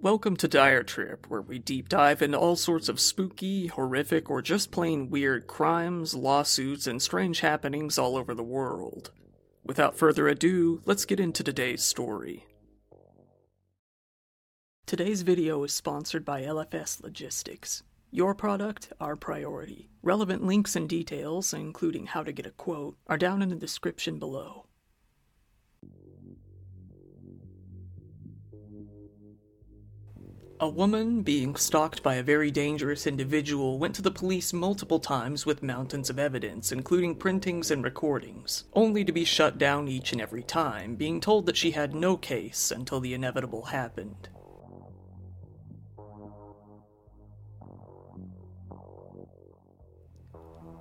Welcome to Dire Trip, where we deep dive into all sorts of spooky, horrific, or just plain weird crimes, lawsuits, and strange happenings all over the world. Without further ado, let's get into today's story. Today's video is sponsored by LFS Logistics. Your product, our priority. Relevant links and details, including how to get a quote, are down in the description below. A woman being stalked by a very dangerous individual went to the police multiple times with mountains of evidence, including printings and recordings, only to be shut down each and every time, being told that she had no case until the inevitable happened.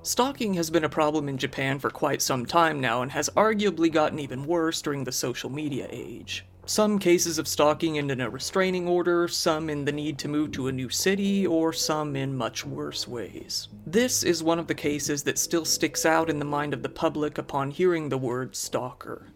Stalking has been a problem in Japan for quite some time now and has arguably gotten even worse during the social media age. Some cases of stalking end in a restraining order, some in the need to move to a new city, or some in much worse ways. This is one of the cases that still sticks out in the mind of the public upon hearing the word stalker.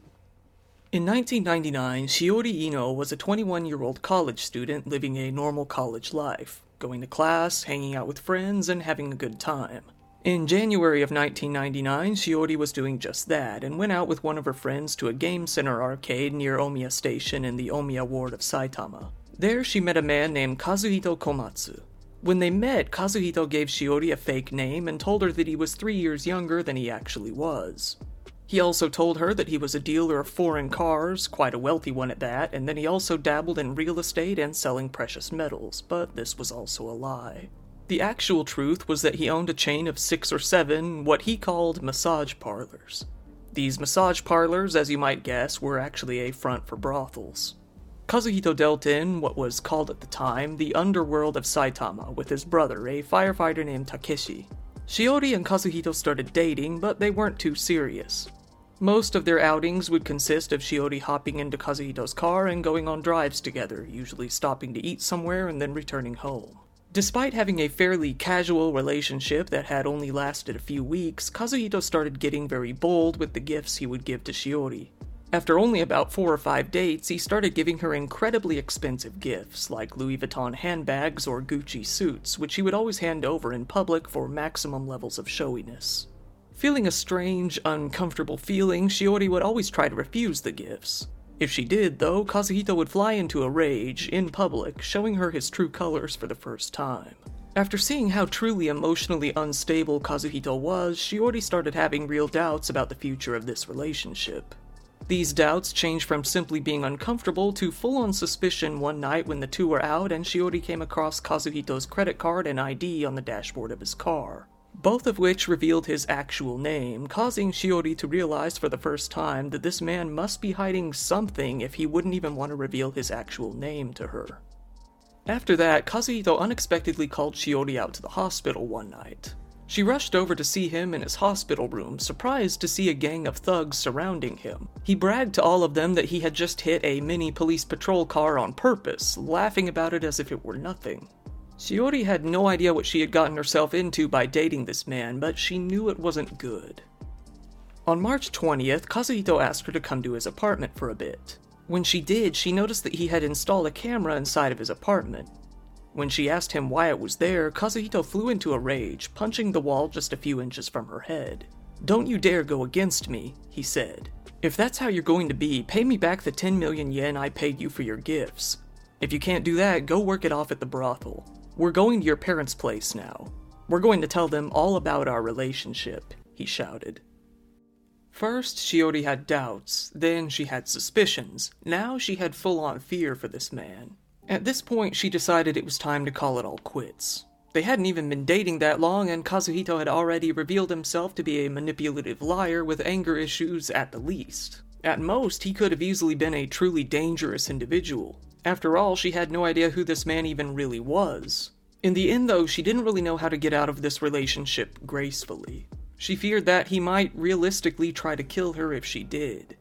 In 1999, Shiori Ino was a 21 year old college student living a normal college life, going to class, hanging out with friends, and having a good time. In January of 1999, Shiori was doing just that and went out with one of her friends to a game center arcade near Omiya Station in the Omiya ward of Saitama. There, she met a man named Kazuhito Komatsu. When they met, Kazuhito gave Shiori a fake name and told her that he was three years younger than he actually was. He also told her that he was a dealer of foreign cars, quite a wealthy one at that, and then he also dabbled in real estate and selling precious metals, but this was also a lie. The actual truth was that he owned a chain of six or seven, what he called massage parlors. These massage parlors, as you might guess, were actually a front for brothels. Kazuhito dealt in what was called at the time the underworld of Saitama with his brother, a firefighter named Takeshi. Shiori and Kazuhito started dating, but they weren't too serious. Most of their outings would consist of Shiori hopping into Kazuhito's car and going on drives together, usually stopping to eat somewhere and then returning home. Despite having a fairly casual relationship that had only lasted a few weeks, Kazuhito started getting very bold with the gifts he would give to Shiori. After only about four or five dates, he started giving her incredibly expensive gifts, like Louis Vuitton handbags or Gucci suits, which he would always hand over in public for maximum levels of showiness. Feeling a strange, uncomfortable feeling, Shiori would always try to refuse the gifts. If she did, though, Kazuhito would fly into a rage, in public, showing her his true colors for the first time. After seeing how truly emotionally unstable Kazuhito was, Shiori started having real doubts about the future of this relationship. These doubts changed from simply being uncomfortable to full on suspicion one night when the two were out and Shiori came across Kazuhito's credit card and ID on the dashboard of his car both of which revealed his actual name, causing Shiori to realize for the first time that this man must be hiding something if he wouldn't even want to reveal his actual name to her. After that, Kazuhito unexpectedly called Shiori out to the hospital one night. She rushed over to see him in his hospital room, surprised to see a gang of thugs surrounding him. He bragged to all of them that he had just hit a mini police patrol car on purpose, laughing about it as if it were nothing. Shiori had no idea what she had gotten herself into by dating this man, but she knew it wasn't good. On March 20th, Kazuhito asked her to come to his apartment for a bit. When she did, she noticed that he had installed a camera inside of his apartment. When she asked him why it was there, Kazuhito flew into a rage, punching the wall just a few inches from her head. Don't you dare go against me, he said. If that's how you're going to be, pay me back the 10 million yen I paid you for your gifts. If you can't do that, go work it off at the brothel. We're going to your parents' place now. We're going to tell them all about our relationship, he shouted. First, Shiori had doubts, then she had suspicions, now she had full on fear for this man. At this point, she decided it was time to call it all quits. They hadn't even been dating that long, and Kazuhito had already revealed himself to be a manipulative liar with anger issues at the least. At most, he could have easily been a truly dangerous individual. After all, she had no idea who this man even really was. In the end, though, she didn't really know how to get out of this relationship gracefully. She feared that he might realistically try to kill her if she did.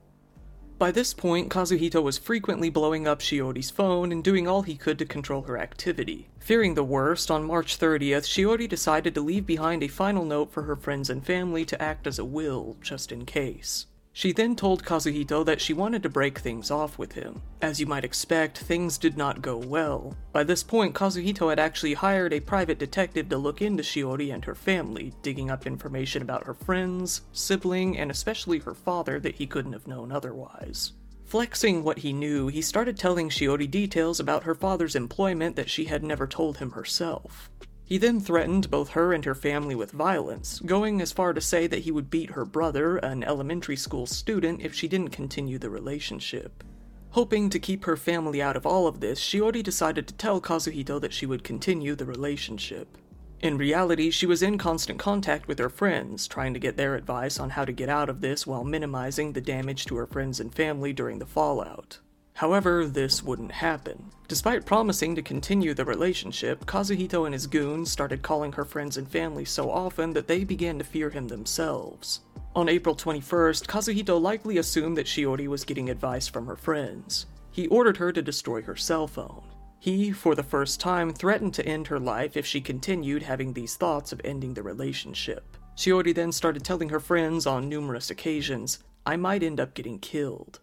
By this point, Kazuhito was frequently blowing up Shiori's phone and doing all he could to control her activity. Fearing the worst, on March 30th, Shiori decided to leave behind a final note for her friends and family to act as a will, just in case. She then told Kazuhito that she wanted to break things off with him. As you might expect, things did not go well. By this point, Kazuhito had actually hired a private detective to look into Shiori and her family, digging up information about her friends, sibling, and especially her father that he couldn't have known otherwise. Flexing what he knew, he started telling Shiori details about her father's employment that she had never told him herself. He then threatened both her and her family with violence, going as far to say that he would beat her brother, an elementary school student, if she didn't continue the relationship. Hoping to keep her family out of all of this, Shiori decided to tell Kazuhito that she would continue the relationship. In reality, she was in constant contact with her friends, trying to get their advice on how to get out of this while minimizing the damage to her friends and family during the fallout. However, this wouldn't happen. Despite promising to continue the relationship, Kazuhito and his goons started calling her friends and family so often that they began to fear him themselves. On April 21st, Kazuhito likely assumed that Shiori was getting advice from her friends. He ordered her to destroy her cell phone. He, for the first time, threatened to end her life if she continued having these thoughts of ending the relationship. Shiori then started telling her friends on numerous occasions, I might end up getting killed.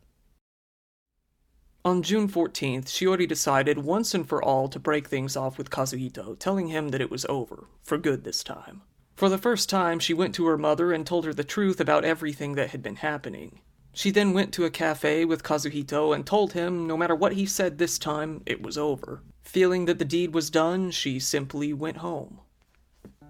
On June 14th, Shiori decided once and for all to break things off with Kazuhito, telling him that it was over, for good this time. For the first time, she went to her mother and told her the truth about everything that had been happening. She then went to a cafe with Kazuhito and told him no matter what he said this time, it was over. Feeling that the deed was done, she simply went home.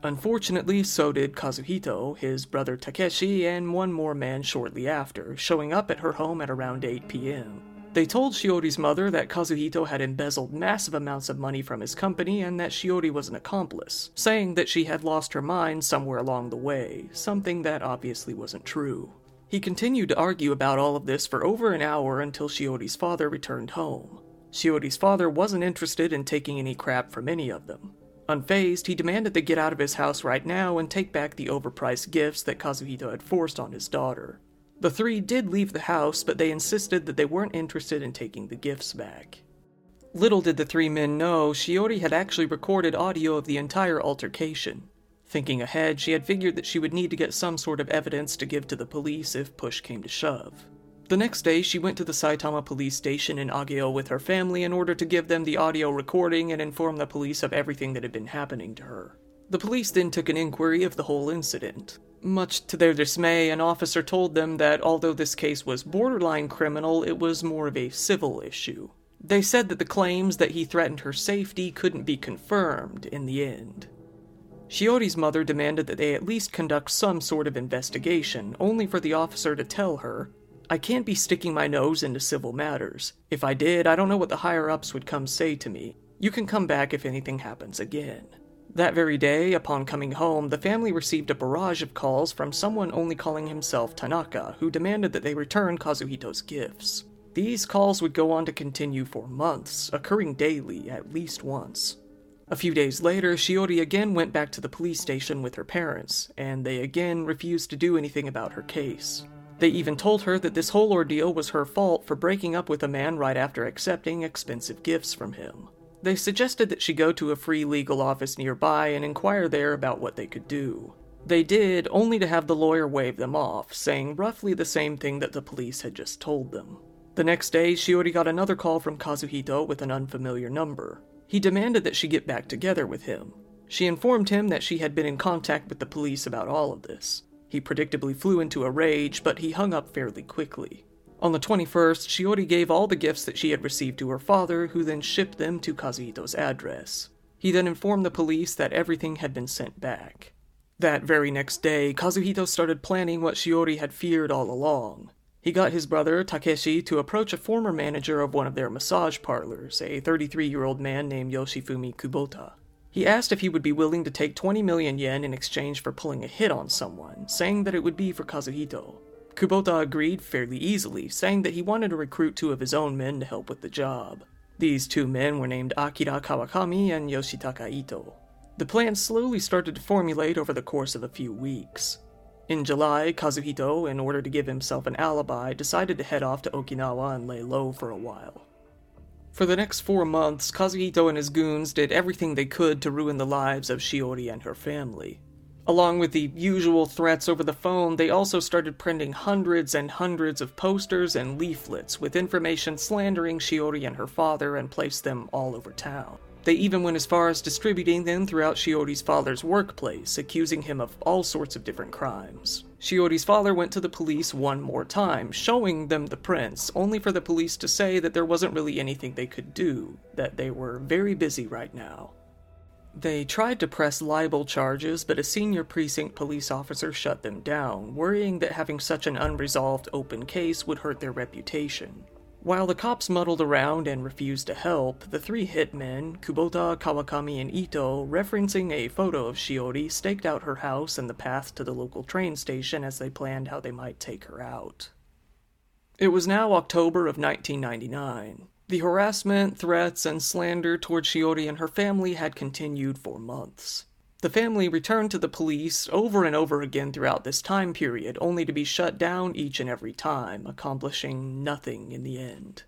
Unfortunately, so did Kazuhito, his brother Takeshi, and one more man shortly after, showing up at her home at around 8 p.m. They told Shiori's mother that Kazuhito had embezzled massive amounts of money from his company and that Shiori was an accomplice, saying that she had lost her mind somewhere along the way, something that obviously wasn't true. He continued to argue about all of this for over an hour until Shiori's father returned home. Shiori's father wasn't interested in taking any crap from any of them. Unfazed, he demanded they get out of his house right now and take back the overpriced gifts that Kazuhito had forced on his daughter. The three did leave the house, but they insisted that they weren't interested in taking the gifts back. Little did the three men know, Shiori had actually recorded audio of the entire altercation. Thinking ahead, she had figured that she would need to get some sort of evidence to give to the police if push came to shove. The next day, she went to the Saitama police station in Ageo with her family in order to give them the audio recording and inform the police of everything that had been happening to her. The police then took an inquiry of the whole incident. Much to their dismay, an officer told them that although this case was borderline criminal, it was more of a civil issue. They said that the claims that he threatened her safety couldn't be confirmed in the end. Shiori's mother demanded that they at least conduct some sort of investigation, only for the officer to tell her, I can't be sticking my nose into civil matters. If I did, I don't know what the higher ups would come say to me. You can come back if anything happens again. That very day, upon coming home, the family received a barrage of calls from someone only calling himself Tanaka, who demanded that they return Kazuhito's gifts. These calls would go on to continue for months, occurring daily at least once. A few days later, Shiori again went back to the police station with her parents, and they again refused to do anything about her case. They even told her that this whole ordeal was her fault for breaking up with a man right after accepting expensive gifts from him. They suggested that she go to a free legal office nearby and inquire there about what they could do. They did, only to have the lawyer wave them off, saying roughly the same thing that the police had just told them. The next day, Shiori got another call from Kazuhito with an unfamiliar number. He demanded that she get back together with him. She informed him that she had been in contact with the police about all of this. He predictably flew into a rage, but he hung up fairly quickly. On the 21st, Shiori gave all the gifts that she had received to her father, who then shipped them to Kazuhito's address. He then informed the police that everything had been sent back. That very next day, Kazuhito started planning what Shiori had feared all along. He got his brother, Takeshi, to approach a former manager of one of their massage parlors, a 33 year old man named Yoshifumi Kubota. He asked if he would be willing to take 20 million yen in exchange for pulling a hit on someone, saying that it would be for Kazuhito. Kubota agreed fairly easily, saying that he wanted to recruit two of his own men to help with the job. These two men were named Akira Kawakami and Yoshitaka Ito. The plan slowly started to formulate over the course of a few weeks. In July, Kazuhito, in order to give himself an alibi, decided to head off to Okinawa and lay low for a while. For the next four months, Kazuhito and his goons did everything they could to ruin the lives of Shiori and her family. Along with the usual threats over the phone, they also started printing hundreds and hundreds of posters and leaflets with information slandering Shiori and her father and placed them all over town. They even went as far as distributing them throughout Shiori's father's workplace, accusing him of all sorts of different crimes. Shiori's father went to the police one more time, showing them the prints, only for the police to say that there wasn't really anything they could do, that they were very busy right now. They tried to press libel charges, but a senior precinct police officer shut them down, worrying that having such an unresolved open case would hurt their reputation. While the cops muddled around and refused to help, the three hitmen, Kubota, Kawakami, and Ito, referencing a photo of Shiori, staked out her house and the path to the local train station as they planned how they might take her out. It was now October of 1999. The harassment, threats, and slander toward Shiori and her family had continued for months. The family returned to the police over and over again throughout this time period, only to be shut down each and every time, accomplishing nothing in the end.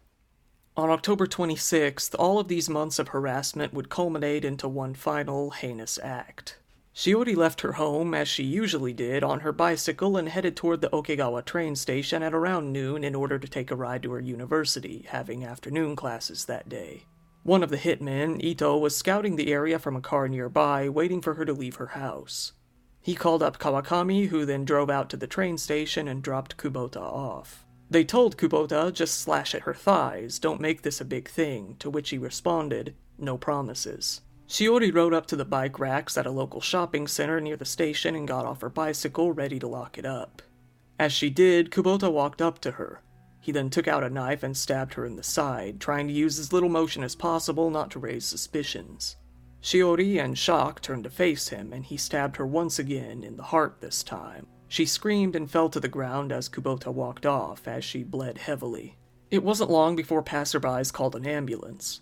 On October 26th, all of these months of harassment would culminate into one final heinous act. Shiori left her home, as she usually did, on her bicycle and headed toward the Okegawa train station at around noon in order to take a ride to her university, having afternoon classes that day. One of the hitmen, Ito, was scouting the area from a car nearby, waiting for her to leave her house. He called up Kawakami, who then drove out to the train station and dropped Kubota off. They told Kubota, just slash at her thighs, don't make this a big thing, to which he responded, no promises. Shiori rode up to the bike racks at a local shopping center near the station and got off her bicycle, ready to lock it up. As she did, Kubota walked up to her. He then took out a knife and stabbed her in the side, trying to use as little motion as possible not to raise suspicions. Shiori, in shock, turned to face him, and he stabbed her once again, in the heart this time. She screamed and fell to the ground as Kubota walked off, as she bled heavily. It wasn't long before passerbys called an ambulance.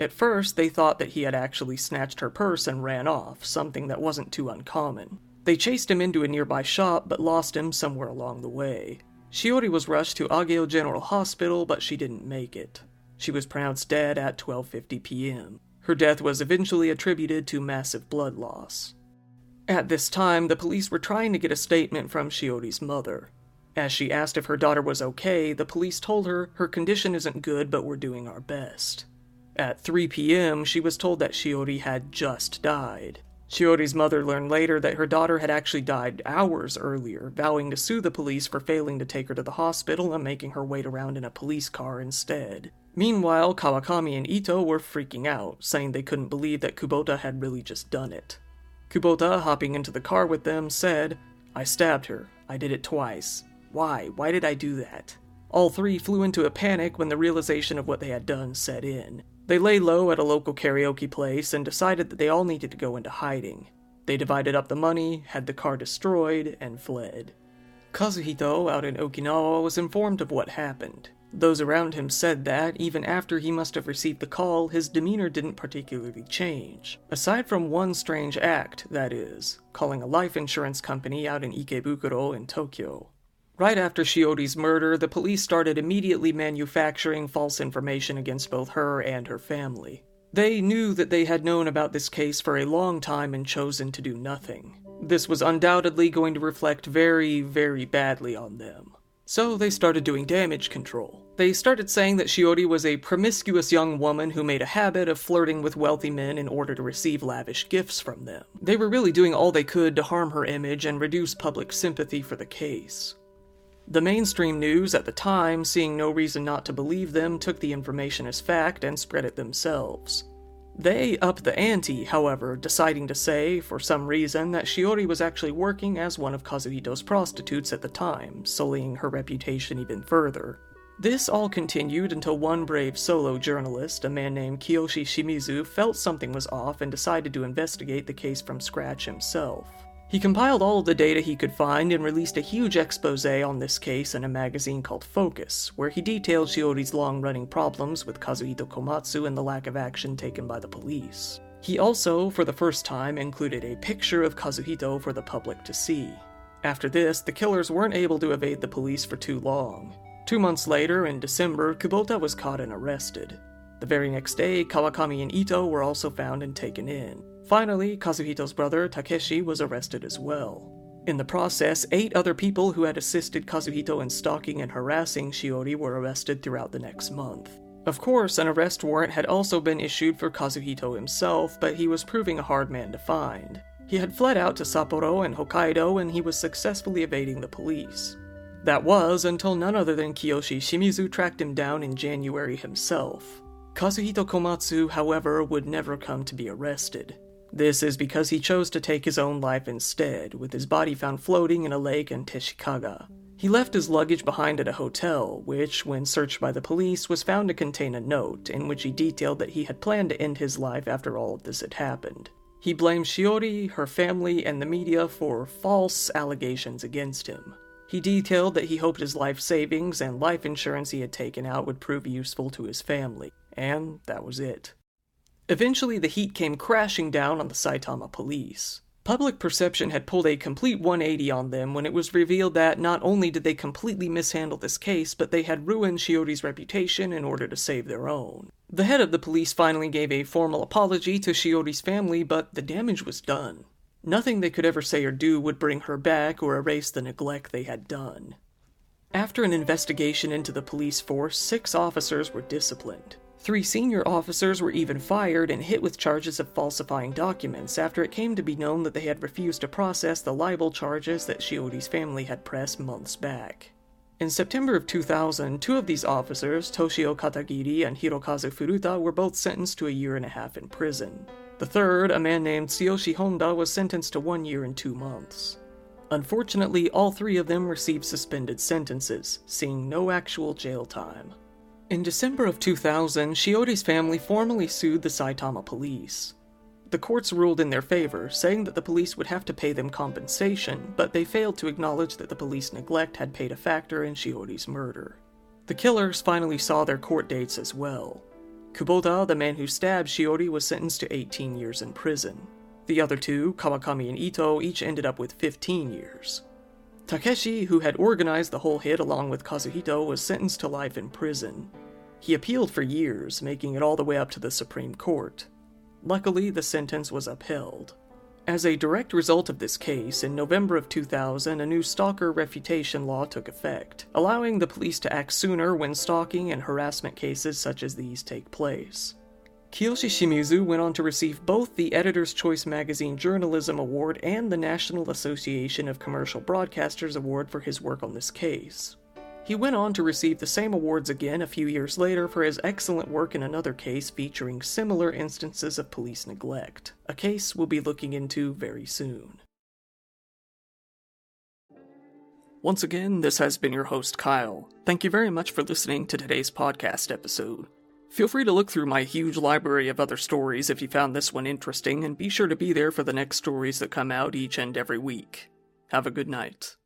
At first, they thought that he had actually snatched her purse and ran off, something that wasn't too uncommon. They chased him into a nearby shop but lost him somewhere along the way. Shiori was rushed to Ageo General Hospital, but she didn't make it. She was pronounced dead at 12:50 p.m. Her death was eventually attributed to massive blood loss. At this time, the police were trying to get a statement from Shiori's mother. As she asked if her daughter was okay, the police told her her condition isn't good, but we're doing our best. At 3 p.m., she was told that Shiori had just died. Shiori's mother learned later that her daughter had actually died hours earlier, vowing to sue the police for failing to take her to the hospital and making her wait around in a police car instead. Meanwhile, Kawakami and Ito were freaking out, saying they couldn't believe that Kubota had really just done it. Kubota, hopping into the car with them, said, I stabbed her. I did it twice. Why? Why did I do that? All three flew into a panic when the realization of what they had done set in. They lay low at a local karaoke place and decided that they all needed to go into hiding. They divided up the money, had the car destroyed, and fled. Kazuhito, out in Okinawa, was informed of what happened. Those around him said that, even after he must have received the call, his demeanor didn't particularly change. Aside from one strange act, that is, calling a life insurance company out in Ikebukuro in Tokyo. Right after Shiori's murder, the police started immediately manufacturing false information against both her and her family. They knew that they had known about this case for a long time and chosen to do nothing. This was undoubtedly going to reflect very, very badly on them. So they started doing damage control. They started saying that Shiori was a promiscuous young woman who made a habit of flirting with wealthy men in order to receive lavish gifts from them. They were really doing all they could to harm her image and reduce public sympathy for the case. The mainstream news at the time, seeing no reason not to believe them, took the information as fact and spread it themselves. They upped the ante, however, deciding to say, for some reason, that Shiori was actually working as one of Kazuhito's prostitutes at the time, sullying her reputation even further. This all continued until one brave solo journalist, a man named Kiyoshi Shimizu, felt something was off and decided to investigate the case from scratch himself. He compiled all the data he could find and released a huge expose on this case in a magazine called Focus, where he detailed Shiori's long running problems with Kazuhito Komatsu and the lack of action taken by the police. He also, for the first time, included a picture of Kazuhito for the public to see. After this, the killers weren't able to evade the police for too long. Two months later, in December, Kubota was caught and arrested. The very next day, Kawakami and Ito were also found and taken in. Finally, Kazuhito's brother, Takeshi, was arrested as well. In the process, eight other people who had assisted Kazuhito in stalking and harassing Shiori were arrested throughout the next month. Of course, an arrest warrant had also been issued for Kazuhito himself, but he was proving a hard man to find. He had fled out to Sapporo and Hokkaido and he was successfully evading the police. That was until none other than Kiyoshi Shimizu tracked him down in January himself. Kazuhito Komatsu, however, would never come to be arrested. This is because he chose to take his own life instead, with his body found floating in a lake in Teshikaga. He left his luggage behind at a hotel, which, when searched by the police, was found to contain a note in which he detailed that he had planned to end his life after all of this had happened. He blamed Shiori, her family, and the media for false allegations against him. He detailed that he hoped his life savings and life insurance he had taken out would prove useful to his family, and that was it. Eventually, the heat came crashing down on the Saitama police. Public perception had pulled a complete 180 on them when it was revealed that not only did they completely mishandle this case, but they had ruined Shiori's reputation in order to save their own. The head of the police finally gave a formal apology to Shiori's family, but the damage was done. Nothing they could ever say or do would bring her back or erase the neglect they had done. After an investigation into the police force, six officers were disciplined. Three senior officers were even fired and hit with charges of falsifying documents after it came to be known that they had refused to process the libel charges that Shiori's family had pressed months back. In September of 2000, two of these officers, Toshio Katagiri and Hirokazu Furuta, were both sentenced to a year and a half in prison. The third, a man named Tsuyoshi Honda, was sentenced to one year and two months. Unfortunately, all three of them received suspended sentences, seeing no actual jail time. In December of 2000, Shiori's family formally sued the Saitama police. The courts ruled in their favor, saying that the police would have to pay them compensation, but they failed to acknowledge that the police neglect had played a factor in Shiori's murder. The killers finally saw their court dates as well. Kubota, the man who stabbed Shiori, was sentenced to 18 years in prison. The other two, Kawakami and Ito, each ended up with 15 years. Takeshi, who had organized the whole hit along with Kazuhito, was sentenced to life in prison. He appealed for years, making it all the way up to the Supreme Court. Luckily, the sentence was upheld. As a direct result of this case, in November of 2000, a new stalker regulation law took effect, allowing the police to act sooner when stalking and harassment cases such as these take place. Kiyoshi Shimizu went on to receive both the Editor's Choice Magazine Journalism Award and the National Association of Commercial Broadcasters Award for his work on this case. He went on to receive the same awards again a few years later for his excellent work in another case featuring similar instances of police neglect, a case we'll be looking into very soon. Once again, this has been your host, Kyle. Thank you very much for listening to today's podcast episode. Feel free to look through my huge library of other stories if you found this one interesting, and be sure to be there for the next stories that come out each and every week. Have a good night.